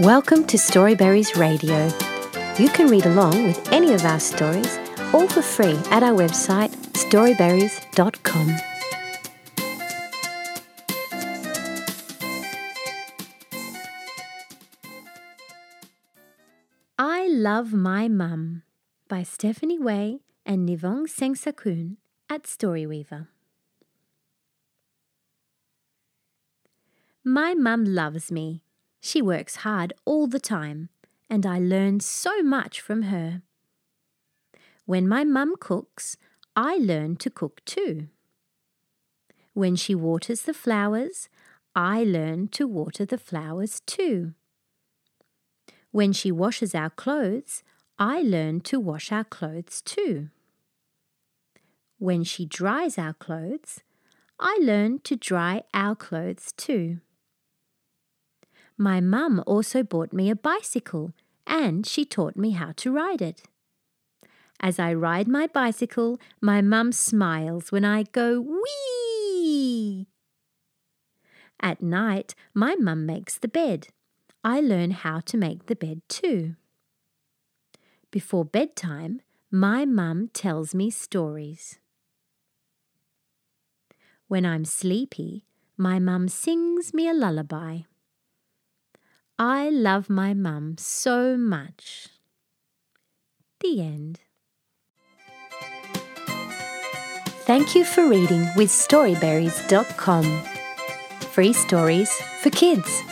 Welcome to Storyberries Radio. You can read along with any of our stories, all for free at our website storyberries.com. I Love My Mum by Stephanie Way and Nivong Sengsakun at Storyweaver. My mum loves me. She works hard all the time, and I learn so much from her. When my mum cooks, I learn to cook too. When she waters the flowers, I learn to water the flowers too. When she washes our clothes, I learn to wash our clothes too. When she dries our clothes, I learn to dry our clothes too. My mum also bought me a bicycle and she taught me how to ride it. As I ride my bicycle, my mum smiles when I go wee. At night, my mum makes the bed. I learn how to make the bed too. Before bedtime, my mum tells me stories. When I'm sleepy, my mum sings me a lullaby. I love my mum so much. The end. Thank you for reading with Storyberries.com. Free stories for kids.